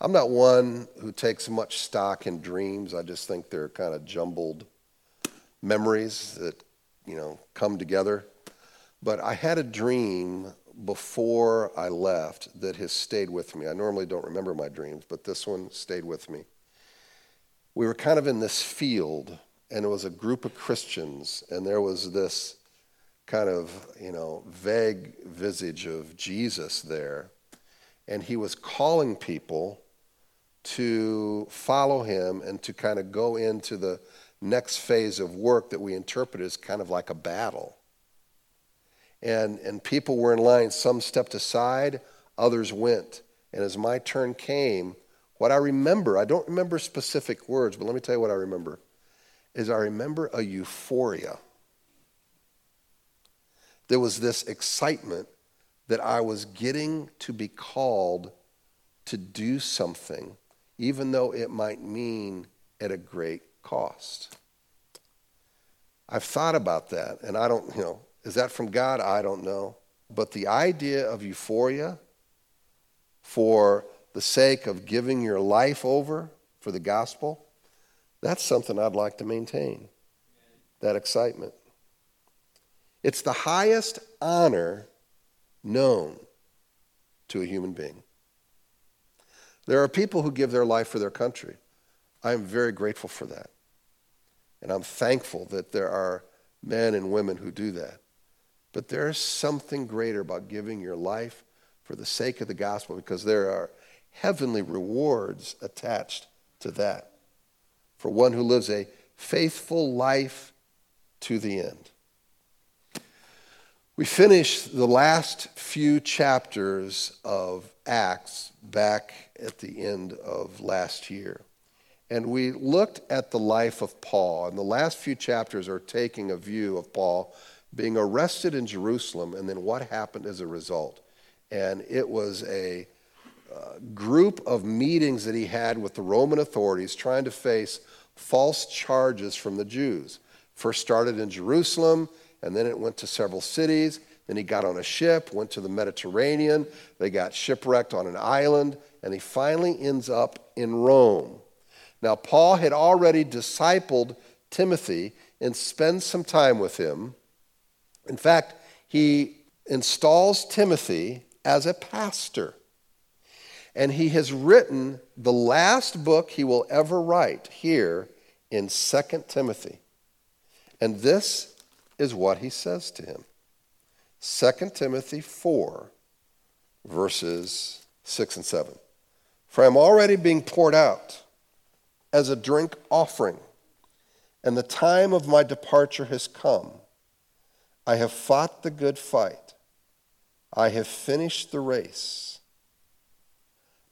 I'm not one who takes much stock in dreams. I just think they're kind of jumbled memories that, you know, come together. But I had a dream before I left that has stayed with me. I normally don't remember my dreams, but this one stayed with me. We were kind of in this field, and it was a group of Christians, and there was this kind of, you know, vague visage of Jesus there. And he was calling people to follow him and to kind of go into the next phase of work that we interpret as kind of like a battle. And, and people were in line. Some stepped aside, others went. And as my turn came, what I remember, I don't remember specific words, but let me tell you what I remember, is I remember a euphoria. There was this excitement that I was getting to be called to do something even though it might mean at a great cost. I've thought about that, and I don't, you know, is that from God? I don't know. But the idea of euphoria for the sake of giving your life over for the gospel, that's something I'd like to maintain. That excitement. It's the highest honor known to a human being. There are people who give their life for their country. I am very grateful for that. And I'm thankful that there are men and women who do that. But there is something greater about giving your life for the sake of the gospel because there are heavenly rewards attached to that for one who lives a faithful life to the end. We finish the last few chapters of Acts back at the end of last year. And we looked at the life of Paul, and the last few chapters are taking a view of Paul being arrested in Jerusalem and then what happened as a result. And it was a uh, group of meetings that he had with the Roman authorities trying to face false charges from the Jews. First started in Jerusalem, and then it went to several cities. Then he got on a ship, went to the Mediterranean. They got shipwrecked on an island, and he finally ends up in Rome. Now, Paul had already discipled Timothy and spent some time with him. In fact, he installs Timothy as a pastor. And he has written the last book he will ever write here in 2 Timothy. And this is what he says to him 2 Timothy 4, verses 6 and 7. For I am already being poured out as a drink offering, and the time of my departure has come. I have fought the good fight. I have finished the race.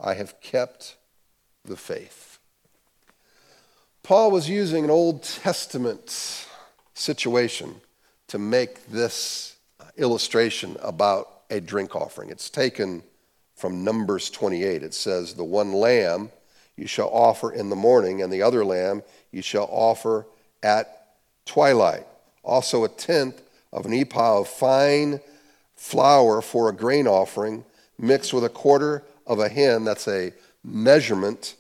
I have kept the faith. Paul was using an Old Testament situation to make this illustration about a drink offering. It's taken from Numbers 28. It says, The one lamb you shall offer in the morning, and the other lamb you shall offer at twilight. Also, a tenth of an ephah of fine flour for a grain offering, mixed with a quarter of a hin, that's a measurement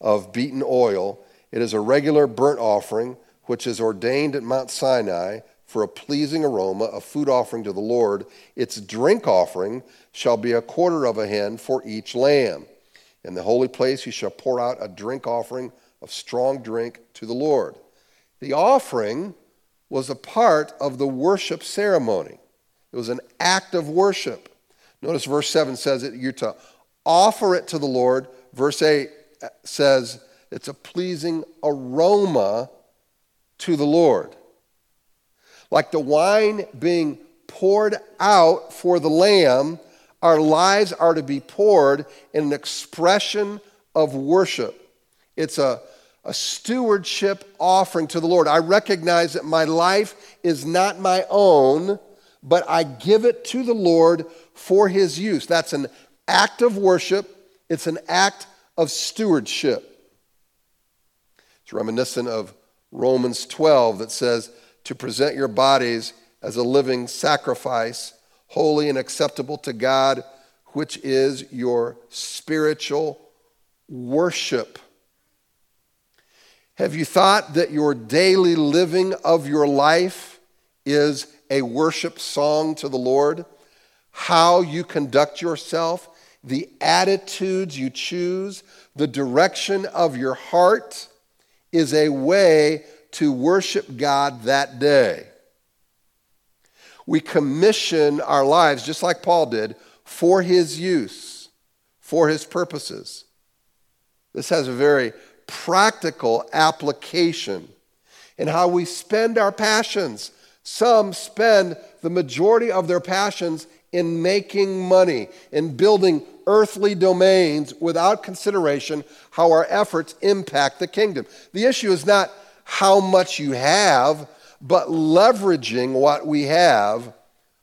of beaten oil. It is a regular burnt offering, which is ordained at Mount Sinai for a pleasing aroma, a food offering to the Lord. Its drink offering shall be a quarter of a hin for each lamb. In the holy place you shall pour out a drink offering of strong drink to the Lord. The offering was a part of the worship ceremony. It was an act of worship. Notice verse 7 says that you're to offer it to the Lord. Verse 8 uh, says it's a pleasing aroma to the Lord like the wine being poured out for the Lamb, our lives are to be poured in an expression of worship. It's a, a stewardship offering to the Lord. I recognize that my life is not my own, but I give it to the Lord for his use. That's an act of worship, it's an act of stewardship. It's reminiscent of Romans 12 that says, to present your bodies as a living sacrifice, holy and acceptable to God, which is your spiritual worship. Have you thought that your daily living of your life is a worship song to the Lord? How you conduct yourself, the attitudes you choose, the direction of your heart is a way to worship God that day. We commission our lives, just like Paul did, for his use, for his purposes. This has a very practical application in how we spend our passions. Some spend the majority of their passions in making money, in building earthly domains without consideration how our efforts impact the kingdom. The issue is not how much you have, but leveraging what we have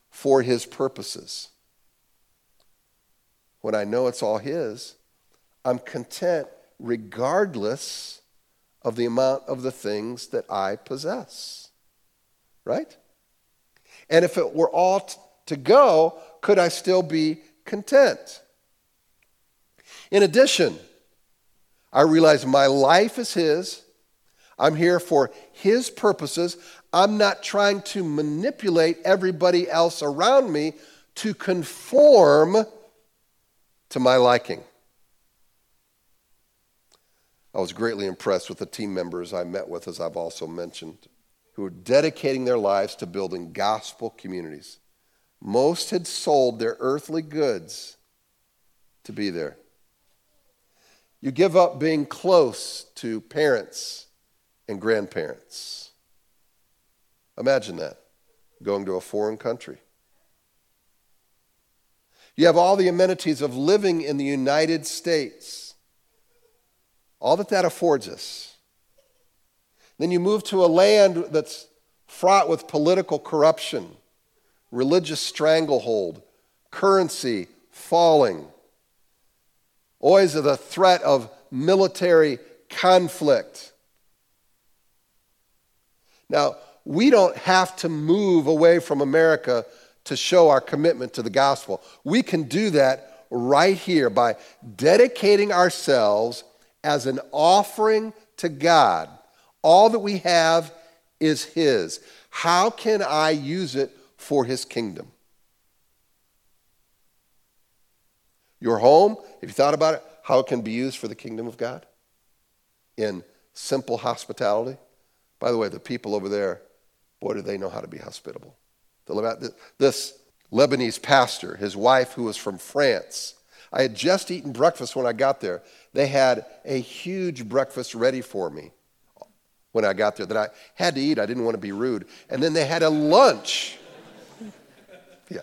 for his purposes. When I know it's all his, I'm content regardless of the amount of the things that I possess. Right? And if it were all t- to go, could I still be content? In addition, I realize my life is His. I'm here for His purposes. I'm not trying to manipulate everybody else around me to conform to my liking. I was greatly impressed with the team members I met with, as I've also mentioned, who were dedicating their lives to building gospel communities. Most had sold their earthly goods to be there. You give up being close to parents and grandparents. Imagine that, going to a foreign country. You have all the amenities of living in the United States all that that affords us. Then you move to a land that's fraught with political corruption, religious stranglehold, currency falling, always the threat of military conflict. Now, we don't have to move away from America to show our commitment to the gospel. We can do that right here by dedicating ourselves as an offering to God. All that we have is His. How can I use it for His kingdom? Your home, have you thought about it? How it can be used for the kingdom of God? In simple hospitality. By the way, the people over there, boy, do they know how to be hospitable. This Lebanese pastor, his wife, who was from France, I had just eaten breakfast when I got there. They had a huge breakfast ready for me when I got there that I had to eat. I didn't want to be rude. And then they had a lunch. Yeah.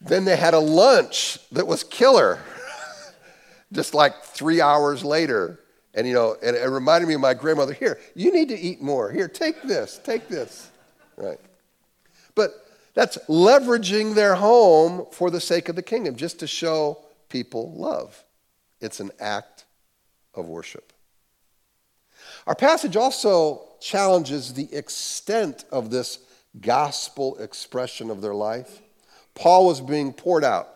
then they had a lunch that was killer, just like three hours later. And, you know, and it reminded me of my grandmother here, you need to eat more. Here, take this, take this. Right. But that's leveraging their home for the sake of the kingdom, just to show people love. It's an act of worship. Our passage also challenges the extent of this gospel expression of their life. Paul was being poured out.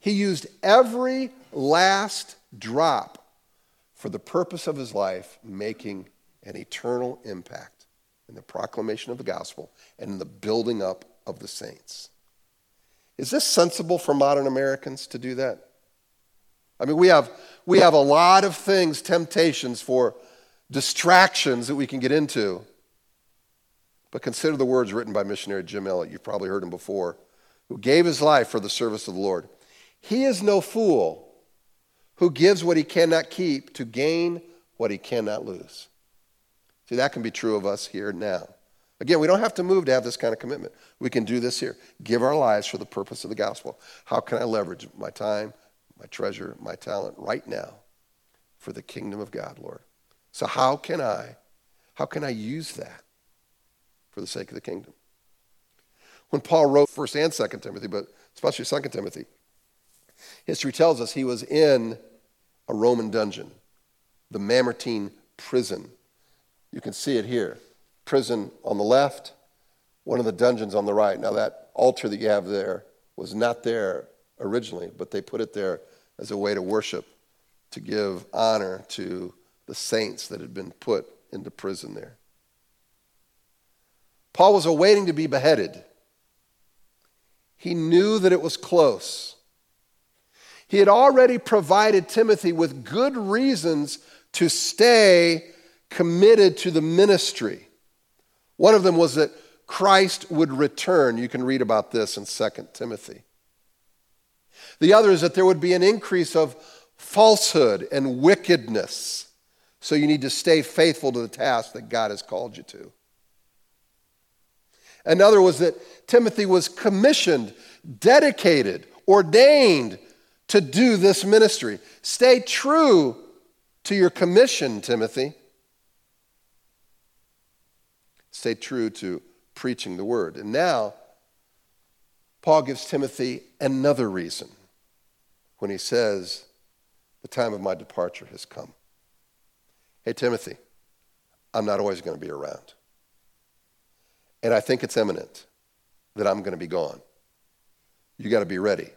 He used every last drop for the purpose of his life, making an eternal impact in the proclamation of the gospel and in the building up of the saints. Is this sensible for modern Americans to do that? I mean, we have, we have a lot of things, temptations for distractions that we can get into. But consider the words written by missionary Jim Elliot. You've probably heard him before, who gave his life for the service of the Lord. He is no fool who gives what he cannot keep to gain what he cannot lose. See, that can be true of us here now. Again, we don't have to move to have this kind of commitment. We can do this here. Give our lives for the purpose of the gospel. How can I leverage my time, my treasure, my talent right now for the kingdom of God, Lord? So how can I how can I use that for the sake of the kingdom? When Paul wrote 1st and 2nd Timothy, but especially 2nd Timothy, history tells us he was in a Roman dungeon, the Mamertine prison. You can see it here prison on the left, one of the dungeons on the right. Now, that altar that you have there was not there originally, but they put it there as a way to worship, to give honor to the saints that had been put into prison there. Paul was awaiting to be beheaded. He knew that it was close. He had already provided Timothy with good reasons to stay committed to the ministry. One of them was that Christ would return. You can read about this in 2 Timothy. The other is that there would be an increase of falsehood and wickedness. So you need to stay faithful to the task that God has called you to. Another was that Timothy was commissioned, dedicated, ordained to do this ministry. Stay true to your commission, Timothy. Stay true to preaching the word. And now, Paul gives Timothy another reason when he says, The time of my departure has come. Hey, Timothy, I'm not always going to be around. And I think it's imminent that I'm going to be gone. You got to be ready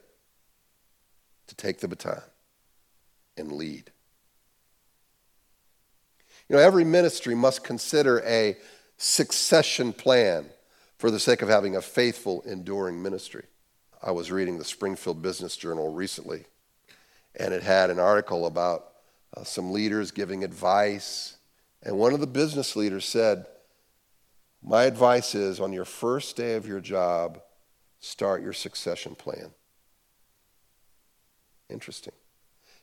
to take the baton and lead. You know, every ministry must consider a succession plan for the sake of having a faithful, enduring ministry. I was reading the Springfield Business Journal recently, and it had an article about uh, some leaders giving advice. And one of the business leaders said, My advice is on your first day of your job, start your succession plan. Interesting.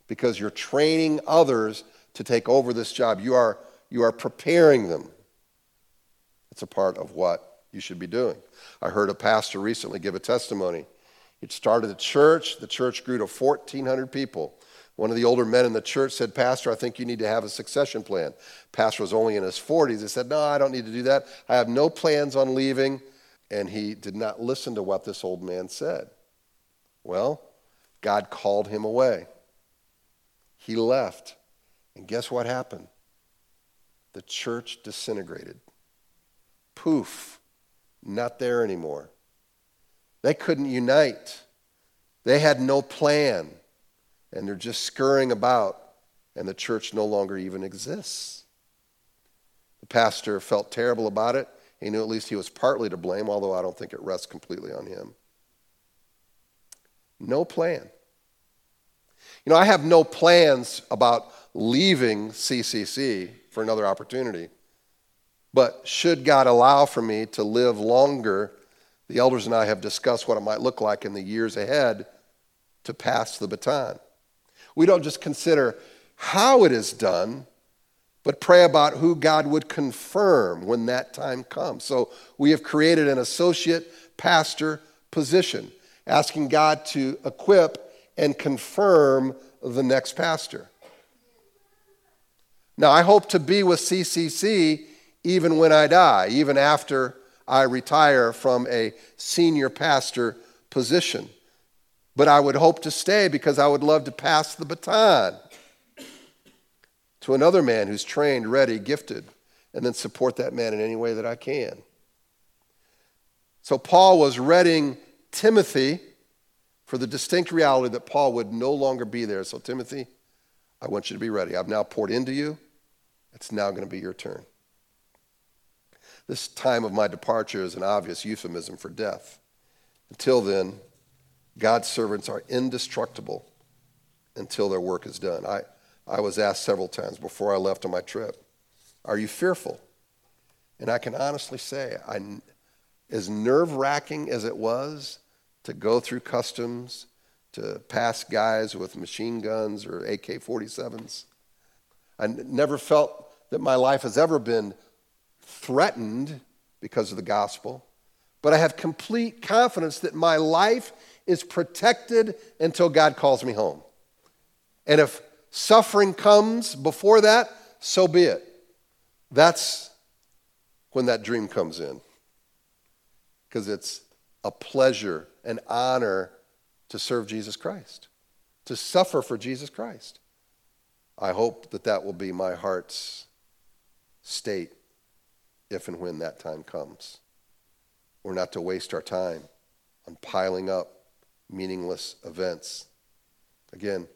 Because you're training others to take over this job, you are, you are preparing them. It's a part of what you should be doing. I heard a pastor recently give a testimony. It started a church, the church grew to 1,400 people. One of the older men in the church said, Pastor, I think you need to have a succession plan. Pastor was only in his 40s. He said, No, I don't need to do that. I have no plans on leaving. And he did not listen to what this old man said. Well, God called him away. He left. And guess what happened? The church disintegrated. Poof, not there anymore. They couldn't unite, they had no plan and they're just scurrying about, and the church no longer even exists. The pastor felt terrible about it. He knew at least he was partly to blame, although I don't think it rests completely on him. No plan. You know, I have no plans about leaving CCC for another opportunity. But should God allow for me to live longer, the elders and I have discussed what it might look like in the years ahead to pass the baton. We don't just consider how it is done, but pray about who God would confirm when that time comes. So we have created an associate pastor position, asking God to equip and confirm the next pastor. Now, I hope to be with CCC even when I die, even after I retire from a senior pastor position. But I would hope to stay because I would love to pass the baton to another man who's trained, ready, gifted, and then support that man in any way that I can. So Paul was readying Timothy for the distinct reality that Paul would no longer be there. So, Timothy, I want you to be ready. I've now poured into you. It's now going to be your turn. This time of my departure is an obvious euphemism for death. Until then, God's servants are indestructible until their work is done. I, I was asked several times before I left on my trip, Are you fearful? And I can honestly say, I, as nerve wracking as it was to go through customs, to pass guys with machine guns or AK 47s, I never felt that my life has ever been threatened because of the gospel. But I have complete confidence that my life is protected until God calls me home. And if suffering comes before that, so be it. That's when that dream comes in. Because it's a pleasure, an honor to serve Jesus Christ, to suffer for Jesus Christ. I hope that that will be my heart's state if and when that time comes. We're not to waste our time on piling up meaningless events. Again,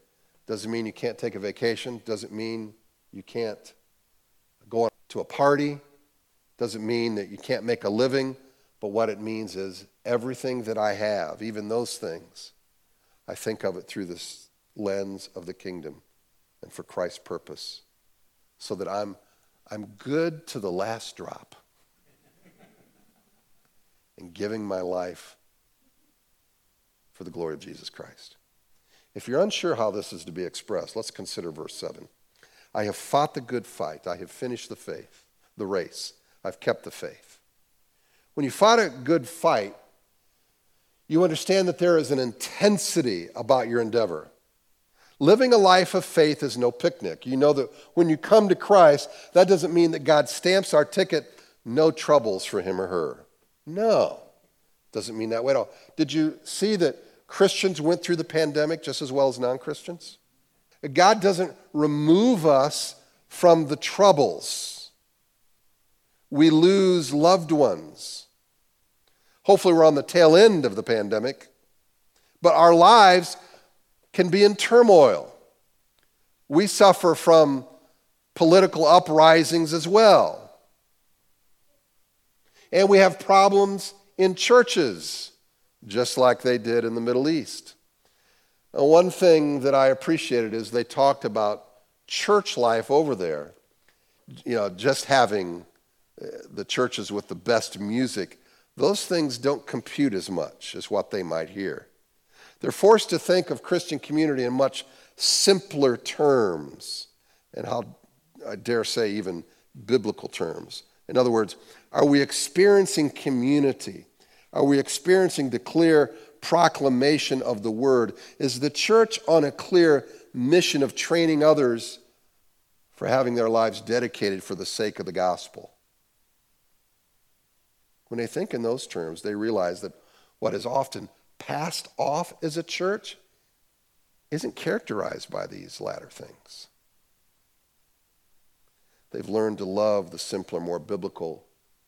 doesn't mean you can't take a vacation, doesn't mean you can't go to a party, doesn't mean that you can't make a living, but what it means is everything that I have, even those things, I think of it through this lens of the kingdom and for Christ's purpose so that I'm, I'm good to the last drop and giving my life for the glory of Jesus Christ. If you're unsure how this is to be expressed, let's consider verse 7. I have fought the good fight. I have finished the faith, the race. I've kept the faith. When you fought a good fight, you understand that there is an intensity about your endeavor. Living a life of faith is no picnic. You know that when you come to Christ, that doesn't mean that God stamps our ticket, no troubles for him or her. No, doesn't mean that way at all. Did you see that Christians went through the pandemic just as well as non Christians? God doesn't remove us from the troubles. We lose loved ones. Hopefully, we're on the tail end of the pandemic, but our lives can be in turmoil. We suffer from political uprisings as well. And we have problems in churches, just like they did in the Middle East. Now, one thing that I appreciated is they talked about church life over there. You know, just having uh, the churches with the best music, those things don't compute as much as what they might hear. They're forced to think of Christian community in much simpler terms, and how I dare say, even biblical terms. In other words, are we experiencing community? Are we experiencing the clear proclamation of the word? Is the church on a clear mission of training others for having their lives dedicated for the sake of the gospel? When they think in those terms, they realize that what is often passed off as a church isn't characterized by these latter things. They've learned to love the simpler, more biblical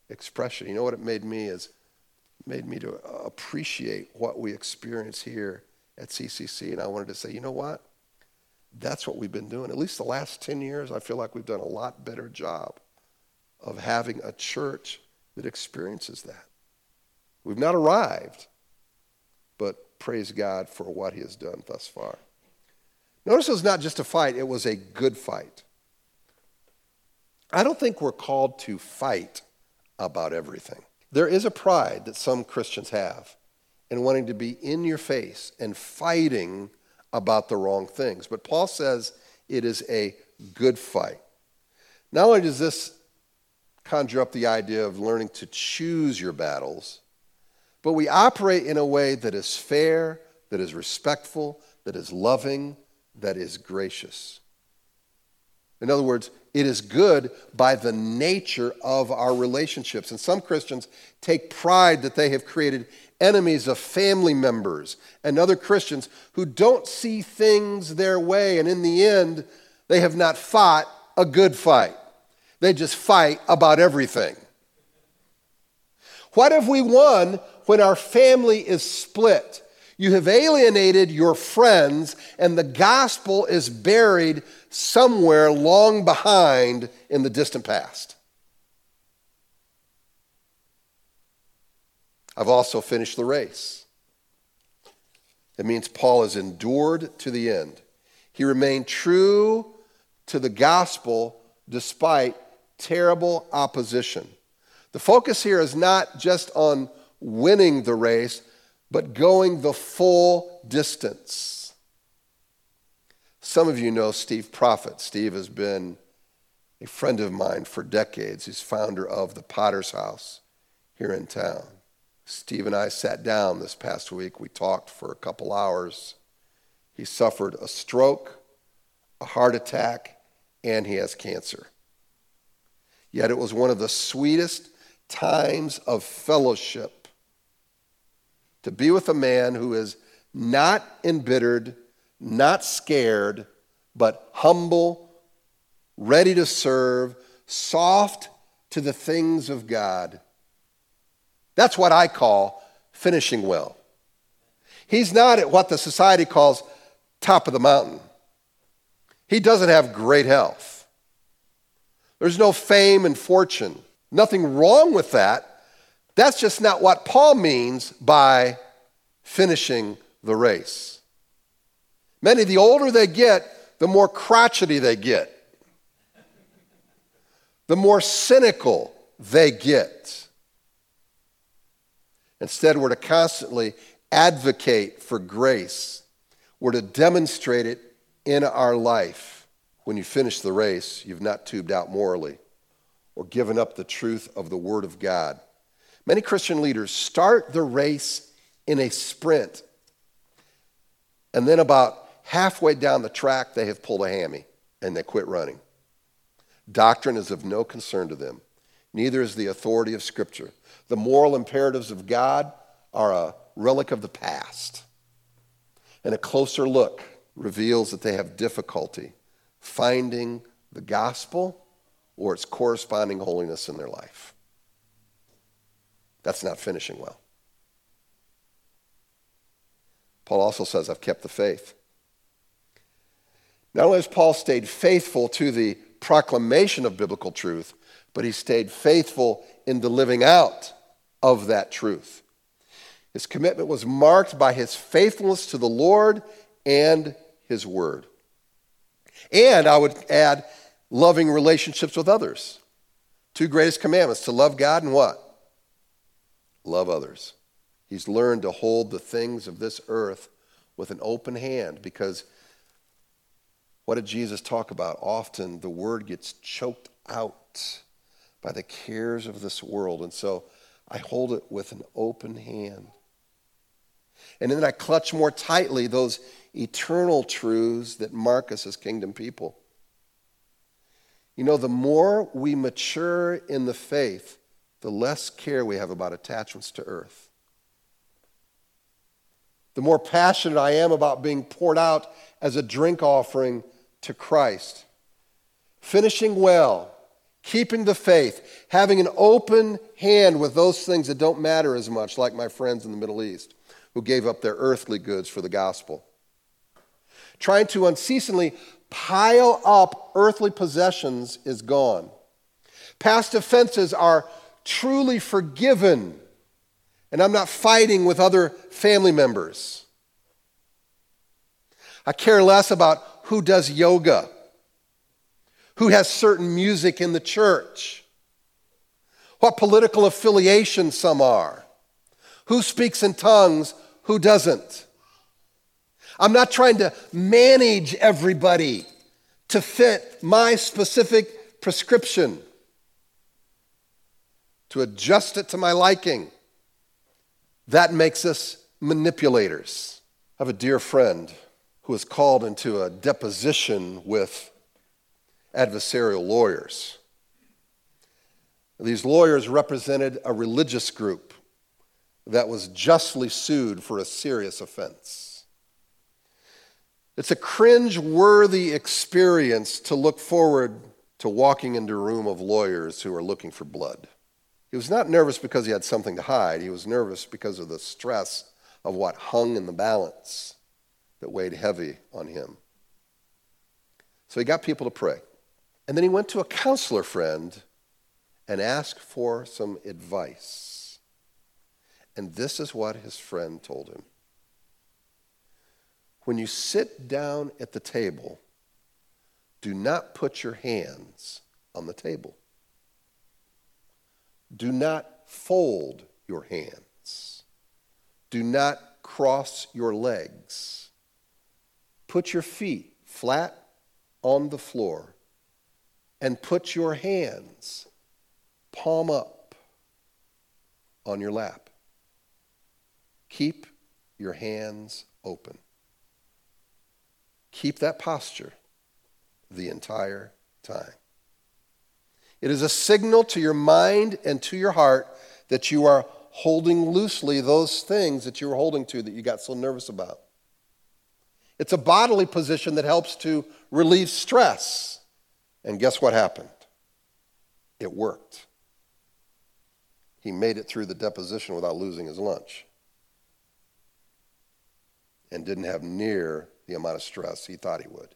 expression. You know what it made me is made me to appreciate what we experience here at CCC. And I wanted to say, you know what? That's what we've been doing. At least the last 10 years, I feel like we've done a lot better job of having a church that experiences that. We've not arrived, but praise God for what He has done thus far. Notice it was not just a fight, it was a good fight. I don't think we're called to fight about everything. There is a pride that some Christians have in wanting to be in your face and fighting about the wrong things. But Paul says it is a good fight. Not only does this conjure up the idea of learning to choose your battles, but we operate in a way that is fair, that is respectful, that is loving, that is gracious. In other words, it is good by the nature of our relationships. And some Christians take pride that they have created enemies of family members and other Christians who don't see things their way. And in the end, they have not fought a good fight. They just fight about everything. What have we won when our family is split? You have alienated your friends, and the gospel is buried somewhere long behind in the distant past. I've also finished the race. It means Paul has endured to the end. He remained true to the gospel despite terrible opposition. The focus here is not just on winning the race, but going the full distance. Some of you know Steve Prophet. Steve has been a friend of mine for decades. He's founder of the Potter's House here in town. Steve and I sat down this past week. We talked for a couple hours. He suffered a stroke, a heart attack, and he has cancer. Yet it was one of the sweetest times of fellowship to be with a man who is not embittered, not scared, but humble, ready to serve, soft to the things of God. That's what I call finishing well. He's not at what the society calls top of the mountain. He doesn't have great health. There's no fame and fortune. Nothing wrong with that. That's just not what Paul means by finishing the race. Many, the older they get, the more crotchety they get, the more cynical they get. Instead, we're to constantly advocate for grace, we're to demonstrate it in our life. When you finish the race, you've not tubed out morally or given up the truth of the Word of God. Many Christian leaders start the race in a sprint, and then about halfway down the track, they have pulled a hammy and they quit running. Doctrine is of no concern to them, neither is the authority of Scripture. The moral imperatives of God are a relic of the past. And a closer look reveals that they have difficulty finding the gospel or its corresponding holiness in their life. That's not finishing well. Paul also says, I've kept the faith. Not only has Paul stayed faithful to the proclamation of biblical truth, but he stayed faithful in the living out of that truth. His commitment was marked by his faithfulness to the Lord and his word. And I would add, loving relationships with others. Two greatest commandments to love God and what? Love others. He's learned to hold the things of this earth with an open hand because what did Jesus talk about? Often the word gets choked out by the cares of this world. And so I hold it with an open hand. And then I clutch more tightly those eternal truths that mark us as kingdom people. You know, the more we mature in the faith, the less care we have about attachments to earth. The more passionate I am about being poured out as a drink offering to Christ. Finishing well, keeping the faith, having an open hand with those things that don't matter as much, like my friends in the Middle East who gave up their earthly goods for the gospel. Trying to unceasingly pile up earthly possessions is gone. Past offenses are truly forgiven, and I'm not fighting with other family members. I care less about who does yoga, who has certain music in the church, what political affiliation some are, who speaks in tongues who doesn't. I'm not trying to manage everybody to fit my specific prescription, to adjust it to my liking. That makes us manipulators. I have a dear friend who was called into a deposition with adversarial lawyers. These lawyers represented a religious group that was justly sued for a serious offense. It's a cringe worthy experience to look forward to walking into a room of lawyers who are looking for blood. He was not nervous because he had something to hide, he was nervous because of the stress of what hung in the balance that weighed heavy on him. So he got people to pray. And then he went to a counselor friend and asked for some advice. And this is what his friend told him. When you sit down at the table, do not put your hands on the table. Do not fold your hands. Do not cross your legs. Put your feet flat on the floor and put your hands palm up on your lap. Keep your hands open. Keep that posture the entire time. It is a signal to your mind and to your heart that you are holding loosely those things that you were holding to that you got so nervous about. It's a bodily position that helps to relieve stress. And guess what happened? It worked. He made it through the deposition without losing his lunch. and didn't have near the amount of stress he thought he would.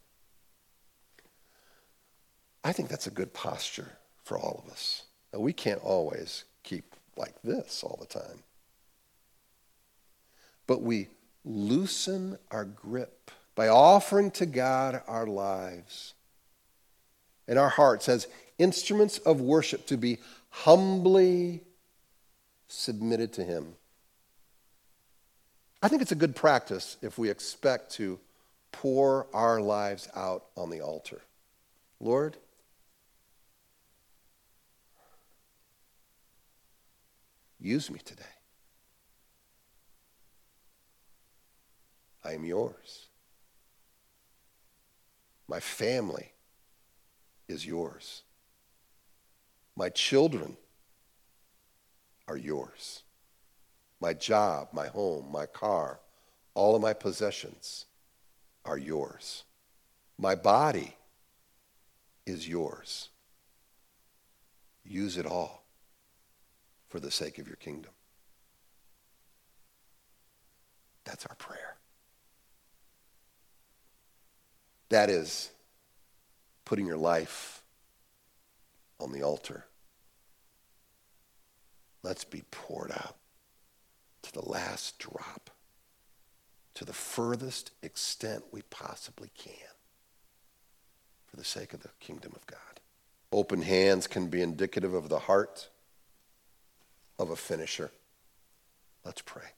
I think that's a good posture for all of us. Now, we can't always keep like this all the time. But we loosen our grip by offering to God our lives and our hearts as instruments of worship to be humbly submitted to Him. I think it's a good practice if we expect to pour our lives out on the altar. Lord, use me today. I am yours. My family is yours. My children are yours. My job, my home, my car, all of my possessions are yours. My body is yours. Use it all for the sake of your kingdom. That's our prayer. That is putting your life on the altar. Let's be poured out to the last drop, to the furthest extent we possibly can for the sake of the kingdom of God. Open hands can be indicative of the heart of a finisher. Let's pray.